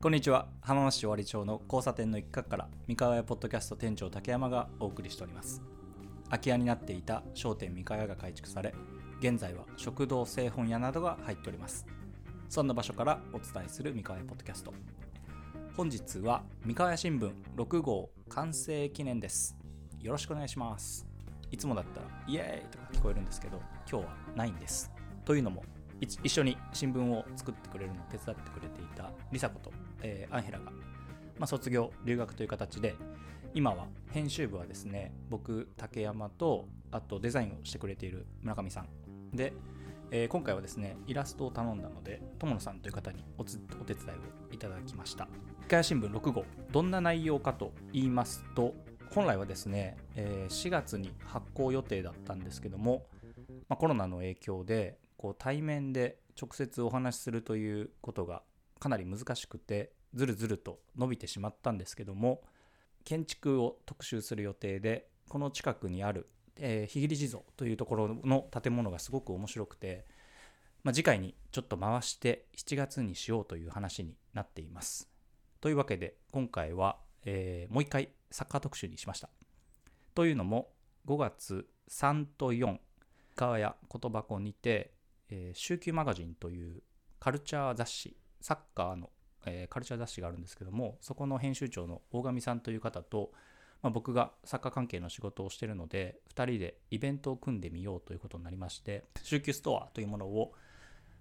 こんにちは。浜松市尾張町の交差点の一角から三河屋ポッドキャスト店長竹山がお送りしております。空き家になっていた商店三河屋が改築され現在は食堂製本屋などが入っております。そんな場所からお伝えする三河屋ポッドキャスト。本日は三河屋新聞6号完成記念です。よろしくお願いします。いつもだったらイエーイとか聞こえるんですけど今日はないんです。というのも一緒に新聞を作ってくれるのを手伝ってくれていたリサ子と、えー、アンヘラが、まあ、卒業留学という形で今は編集部はですね僕竹山とあとデザインをしてくれている村上さん。で、えー、今回はですねイラストを頼んだので友野さんという方におお手伝いをいただきました。深谷新聞6号どんな内容かと言いますと本来はですね、えー、4月に発行予定だったんですけども、まあ、コロナの影響でこう対面で直接お話しするということがかなり難しくてずるずると伸びてしまったんですけども建築を特集する予定でこの近くにある、えー、日地蔵というところの建物がすごく面白くて、まあ、次回にちょっと回して7月にしようという話になっています。というわけで今回は、えー、もう一回サッカー特集にしました。というのも5月3と4川や言葉庫にてえー、週休マガジンというカルチャー雑誌サッカーの、えー、カルチャー雑誌があるんですけどもそこの編集長の大神さんという方と、まあ、僕がサッカー関係の仕事をしているので2人でイベントを組んでみようということになりまして週休ストアというものを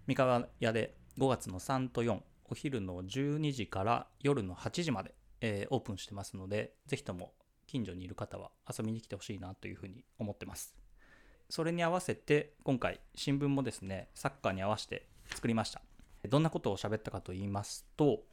三河屋で5月の3と4お昼の12時から夜の8時まで、えー、オープンしてますのでぜひとも近所にいる方は遊びに来てほしいなというふうに思ってます。それに合わせて今回新聞もですねサッカーに合わせて作りました。どんなことを喋ったかと言いますと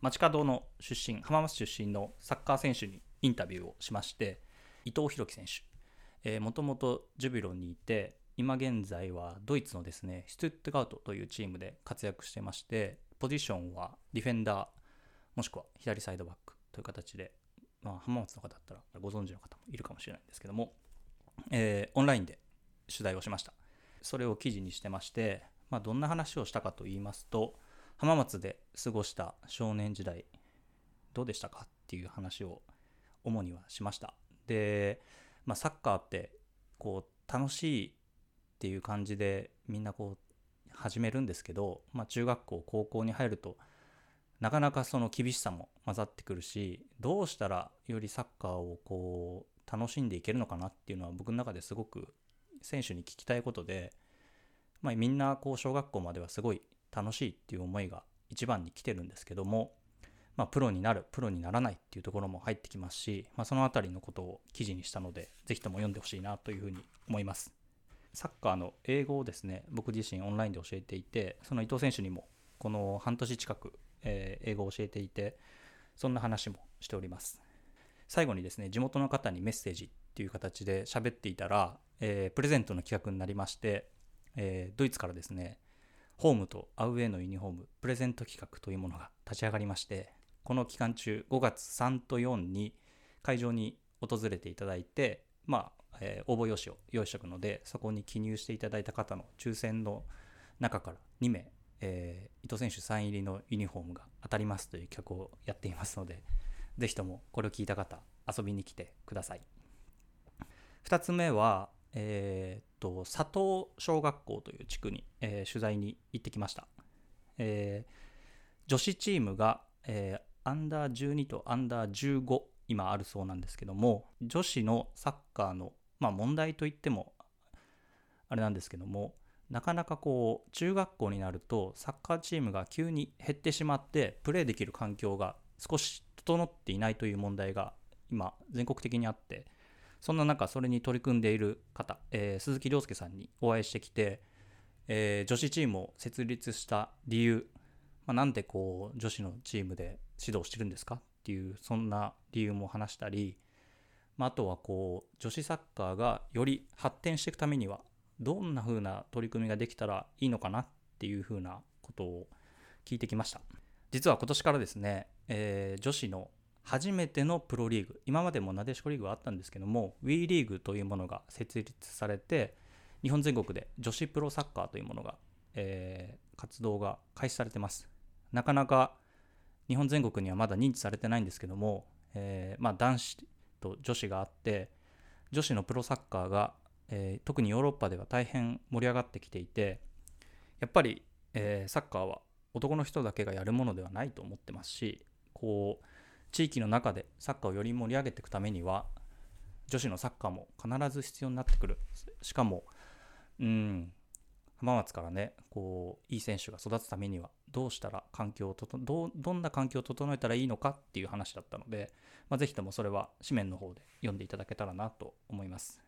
街角の出身浜松出身のサッカー選手にインタビューをしまして伊藤洋樹選手。もともとジュビロにいて今現在はドイツのですねシュトゥットガウトというチームで活躍してましてポジションはディフェンダーもしくは左サイドバックという形で、まあ、浜松の方だったらご存知の方もいるかもしれないんですけどもえー、オンラインで取材をしました。それを記事にしてまして、まあ、どんな話をしたかと言いますと浜松で過ごした少年時代どうでしたかっていう話を主にはしました。で、まあ、サッカーってこう楽しいっていう感じでみんなこう始めるんですけど、まあ、中学校高校に入るとなかなかその厳しさも混ざってくるしどうしたらよりサッカーをこう楽しんでいけるのかなっていうのは僕の中ですごく選手に聞きたいことで、まあ、みんなこう小学校まではすごい楽しいっていう思いが一番に来てるんですけども、まあ、プロになるプロにならないっていうところも入ってきますし、まあ、その辺りのことを記事にしたので是非とも読んでほしいなというふうに思います。サッカーの英語をですね僕自身オンラインで教えていてその伊藤選手にもこの半年近く、えー、英語を教えていてそんな話もしております。最後にですね地元の方にメッセージっていう形で喋っていたら、えー、プレゼントの企画になりまして、えー、ドイツからですねホームとアウェーのユニフォームプレゼント企画というものが立ち上がりましてこの期間中5月3と4に会場に訪れていただいてまあ、えー、応募用紙を用意しておくのでそこに記入していただいた方の抽選の中から2名、えー、伊藤選手サイン入りのユニフォームが当たりますという企画をやっていますのでぜひともこれを聞いた方遊びに来てください。2つ目はえー、っと佐藤小学校という地区に、えー、取材に行ってきました、えー、女子チームが、えアンダー12とアンダー15今あるそうなんですけども女子のサッカーの、まあ、問題といってもあれなんですけどもなかなかこう中学校になるとサッカーチームが急に減ってしまってプレーできる環境が少し整っていないという問題が今全国的にあってそんな中それに取り組んでいる方、えー、鈴木亮介さんにお会いしてきて、えー、女子チームを設立した理由、まあ、なんでこう女子のチームで指導してるんですか？っていうそんな理由も話したり、まあ、あとはこう女子サッカーがより発展していくためにはどんな風な取り組みができたらいいのかなっていう風なことを聞いてきました。実は今年からですねえー、女子の初めてのプロリーグ今までもなでしこリーグはあったんですけども WE リーグというものが設立されて日本全国で女子プロサッカーというものが、えー、活動が開始されてます。なかなか、日本全国にはまだ認知されてないんですけども、えーまあ、男子と女子があって女子のプロサッカーが、えー特にヨーロッパでは大変盛り上がってきていてやっぱり、えーサッカーは男の人だけがやるものではないと思ってますしこう地域の中でサッカーをより盛り上げていくためには女子のサッカーも必ず必要になってくる。しかもうん浜松からねこういい選手が育つためにはどうしたら環境をとどどんな環境を整えたらいいのかっていう話だったので、まあ、ぜひともそれは紙面の方で読んでいただけたらなと思います。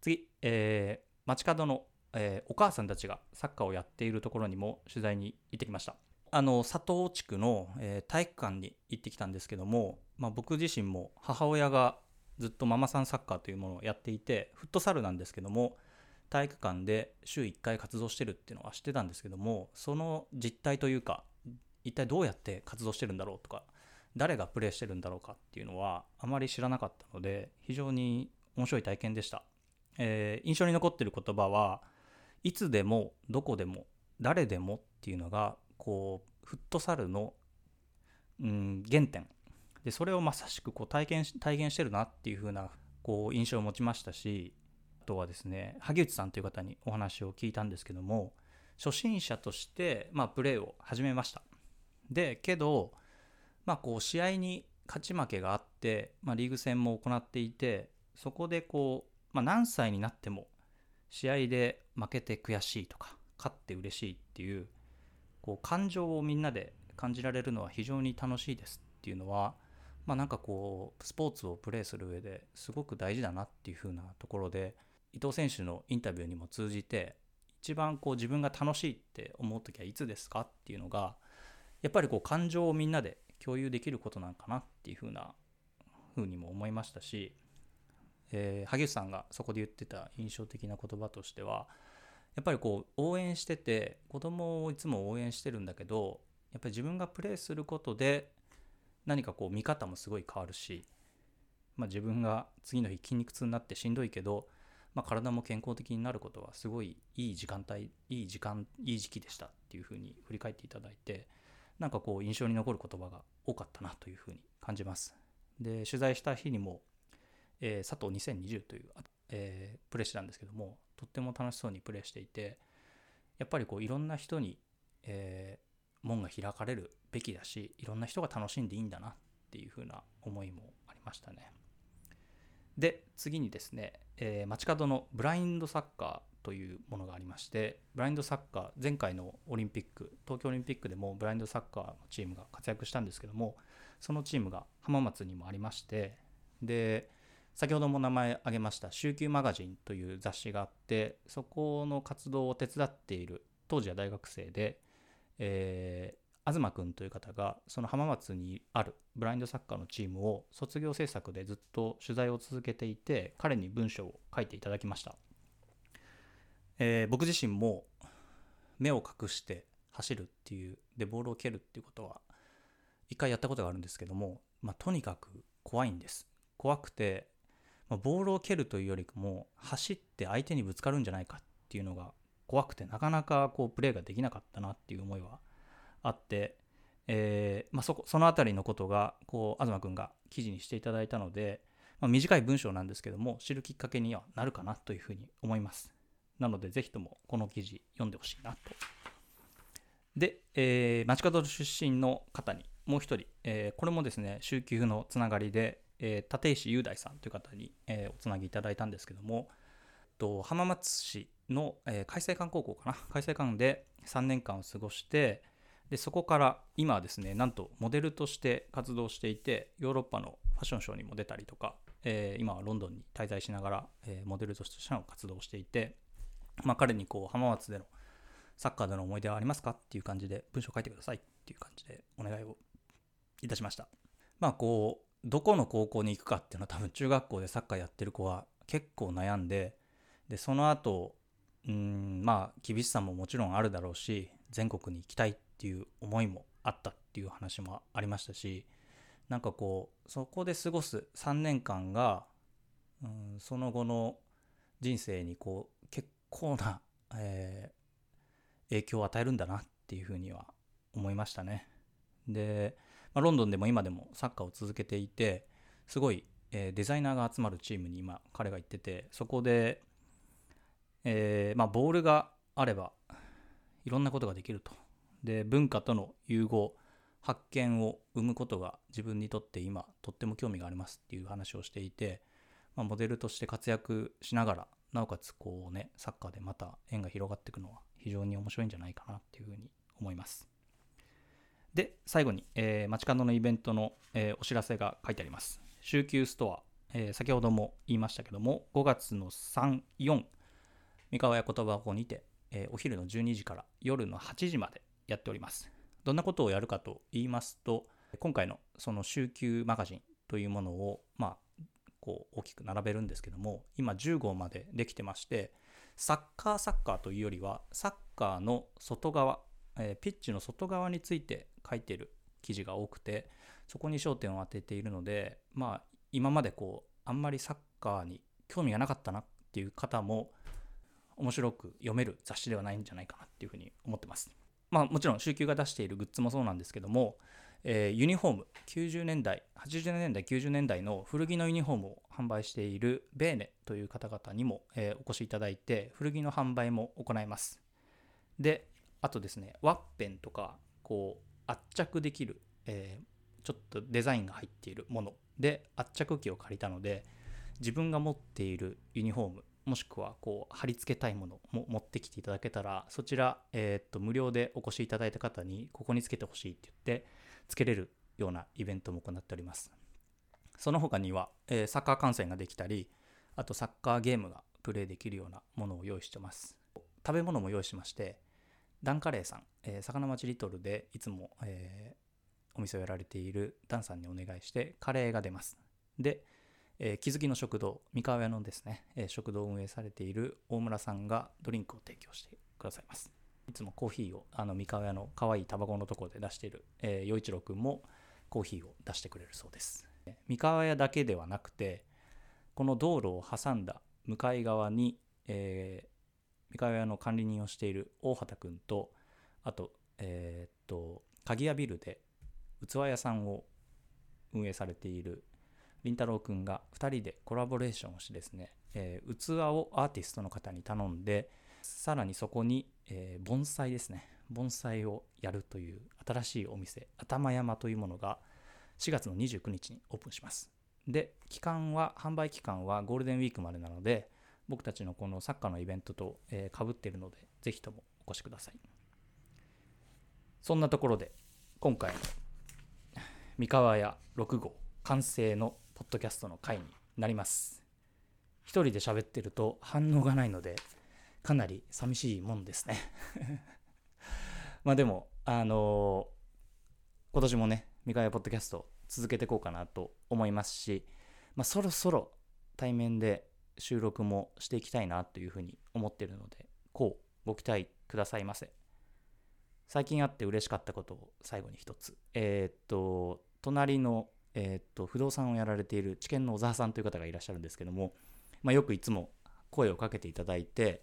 次、えー街角の、えーお母さんたちがサッカーをやっているところにも取材に行ってきました。あの佐藤地区の、えー体育館に行ってきたんですけども、まあ、僕自身も母親がずっとママさんサッカーというものをやっていてフットサルなんですけども体育館で週1回活動してるっていうのは知ってたんですけどもその実態というか一体どうやって活動してるんだろうとか誰がプレーしてるんだろうかっていうのはあまり知らなかったので非常に面白い体験でした、えー印象に残ってる言葉はいつでもどこでも誰でもっていうのがこうフットサルの、うん、原点。でそれをまさしくこう体験体現してるなっていう風なこう印象を持ちましたしあとはですね萩内さんという方にお話を聞いたんですけども初心者として、まあ、プレーを始めました。でけど、まあ、こう試合に勝ち負けがあって、まあ、リーグ戦も行っていてそこでこう、まあ、何歳になっても試合で負けて悔しいとか勝って嬉しいっていうこう感情をみんなで感じられるのは非常に楽しいですっていうのはまあなんかこうスポーツをプレーする上ですごく大事だなっていう風なところで伊藤選手のインタビューにも通じて一番こう自分が楽しいって思う時はいつですかっていうのがやっぱりこう感情をみんなで共有できることなんかなっていう風な風にも思いましたし、えー萩内さんがそこで言ってた印象的な言葉としてはやっぱりこう応援してて子供をいつも応援してるんだけどやっぱり自分がプレーすることで何かこう見方もすごい変わるし、まあ、自分が次の日筋肉痛になってしんどいけど、まあ、体も健康的になることはすごいいい時間帯いい時間いい時期でしたっていうふうに振り返っていただいてなんかこう印象に残る言葉が多かったなというふうに感じます。で取材した日にも、えー佐藤2020という、えープレーしてたんですけどもとっても楽しそうにプレーしていてやっぱりこういろんな人に、えー門が開かれるべきだしいろんな人が楽しんでいいんだなっていう風な思いもありましたね。で次にですね、えー街角のブラインドサッカーというものがありましてブラインドサッカー前回のオリンピック東京オリンピックでもブラインドサッカーのチームが活躍したんですけどもそのチームが浜松にもありましてで先ほども名前挙げました「週休マガジン」という雑誌があってそこの活動を手伝っている当時は大学生で、えー東くんという方がその浜松にあるブラインドサッカーのチームを卒業制作でずっと取材を続けていて彼に文章を書いていただきました、えー僕自身も目を隠して走るっていうでボールを蹴るっていうことは一回やったことがあるんですけども、まあ、とにかく怖いんです。怖くて、まあ、ボールを蹴るというよりも走って相手にぶつかるんじゃないかっていうのが怖くてなかなかこうプレーができなかったなっていう思いはあって、えーまあ、そこその辺りのことがこう東君が記事にしていただいたので、まあ、短い文章なんですけども知るきっかけにはなるかなというふうに思います。なのでぜひともこの記事読んでほしいなと。で、えー街角出身の方にもう一人、えーこれもですね週休のつながりで、えー立石雄大さんという方に、えーおつなぎいただいたんですけどもと浜松市の、えー海星館高校かな？海星館で3年間を過ごしてでそこから今はですねなんとモデルとして活動していてヨーロッパのファッションショーにも出たりとか、えー今はロンドンに滞在しながら、えーモデルとしての活動をしていて、まあ、彼にこう浜松でのサッカーでの思い出はありますか？っていう感じで文章を書いてくださいっていう感じでお願いをいたしました。まあこうどこの高校に行くかっていうのは多分中学校でサッカーやってる子は結構悩んででその後うんまあ厳しさももちろんあるだろうし全国に行きたいっていう思いもあったっていう話もありましたしなんかこうそこで過ごす3年間がうんその後の人生にこう結構な、えー影響を与えるんだなっていうふうには思いましたね。で、まあ、ロンドンでも今でもサッカーを続けていてすごい、えーデザイナーが集まるチームに今彼が行っててそこで、えーまあ、ボールがあればいろんなことができると。で文化との融合発見を生むことが自分にとって今とっても興味がありますっていう話をしていて、まあ、モデルとして活躍しながらなおかつこうねサッカーでまた縁が広がっていくのは非常に面白いんじゃないかなっていうふうに思います。で最後に、えー、街角のイベントの、えーお知らせが書いてあります。週休ストア、えー先ほども言いましたけども5月の34三河屋言葉箱にて、えお昼の12時から夜の8時までやっております。どんなことをやるかと言いますと今回のその週休マガジンというものをまあこう大きく並べるんですけども今10号までできてましてサッカーサッカーというよりはサッカーの外側、えピッチの外側について書いてる記事が多くてそこに焦点を当てているのでまあ今までこうあんまりサッカーに興味がなかったなっていう方も面白く読める雑誌ではないんじゃないかなっていうふうに思ってます。まあもちろん週休が出しているグッズもそうなんですけども、えーユニフォーム90年代80年代90年代の古着のユニフォームを販売しているベーネという方々にも、えーお越しいただいて古着の販売も行いますであとですねワッペンとかこう圧着できる、えーちょっとデザインが入っているもので圧着機を借りたので自分が持っているユニフォームもしくはこう貼り付けたいものも持ってきていただけたらそちら、えーっと無料でお越しいただいた方にここにつけてほしいって言ってつけれるようなイベントも行っております。その他には、えーサッカー観戦ができたりあとサッカーゲームがプレイできるようなものを用意してます。食べ物も用意しましてダンカレーさん、えー魚町リトルでいつも、えーお店をやられているダンさんにお願いしてカレーが出ます。で、えー気づきの食堂三河屋のですね、え食堂を運営されている大村さんがドリンクを提供してくださいます。いつもコーヒーをあの三河屋の可愛いタバコのところで出している、えー、陽一郎くんもコーヒーを出してくれるそうです。三河屋だけではなくてこの道路を挟んだ向かい側に、え三河屋の管理人をしている大畑くんとあとえーっと鍵屋ビルで器屋さんを運営されているりんたろうくんが2人でコラボレーションをしてですね、えー器をアーティストの方に頼んでさらにそこに、えー盆栽ですね。盆栽をやるという新しいお店頭山というものが4月の29日にオープンします。で期間は販売期間はゴールデンウィークまでなので僕たちのこのサッカーのイベントとかぶっているのでぜひともお越しください。そんなところで今回の三河屋6号完成のポッドキャストの回になります。一人で喋ってると反応がないのでかなり寂しいもんですね。まあでもあのー今年もね三河屋ポッドキャスト続けていこうかなと思いますし、まあ、そろそろ対面で収録もしていきたいなというふうに思ってるのでこうご期待くださいませ。最近あって嬉しかったことを最後に一つ。えーっと隣のえーっと不動産をやられている知見の小沢さんという方がいらっしゃるんですけども、まあ、よくいつも声をかけていただいて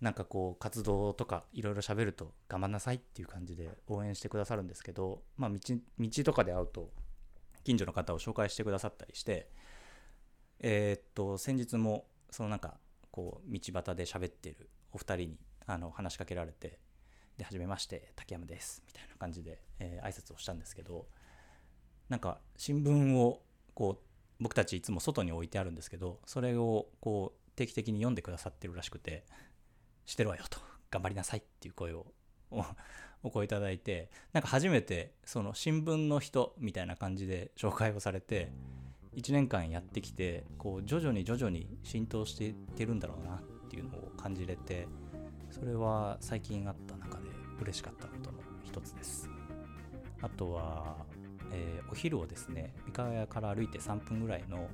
なんかこう活動とかいろいろ喋ると頑張んなさいっていう感じで応援してくださるんですけど、まあ、道道とかで会うと近所の方を紹介してくださったりしてえーっと先日もそのなんかこう道端で喋ってるお二人にあの話しかけられてで「はじめまして竹山です」みたいな感じで、えー挨拶をしたんですけどなんか新聞をこう僕たちいつも外に置いてあるんですけどそれをこう定期的に読んでくださってるらしくて「してるわよ」と「頑張りなさい」っていう声を お声いただいてなんか初めてその新聞の人みたいな感じで紹介をされて1年間やってきてこう徐々に徐々に浸透していってるんだろうなっていうのを感じれてそれは最近あった中で嬉しかったことの一つです。あとは、えーお昼をですね三河屋から歩いて3分ぐらいの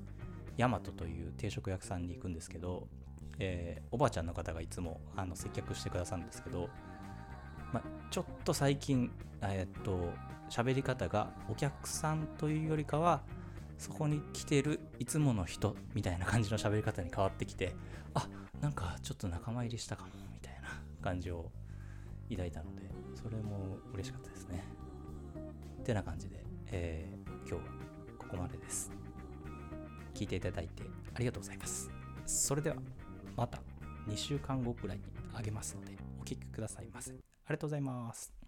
大和という定食屋さんに行くんですけど、えーおばあちゃんの方がいつもあの接客してくださるんですけど、ま、ちょっと最近えーっと喋り方がお客さんというよりかはそこに来てるいつもの人みたいな感じの喋り方に変わってきてあなんかちょっと仲間入りしたかもみたいな感じを抱いたのでそれも嬉しかったですね。てな感じで、えー今日はここまでです。聞いていただいてありがとうございます。それではまた2週間後くらいにあげますのでお聞きくださいませ。ありがとうございます。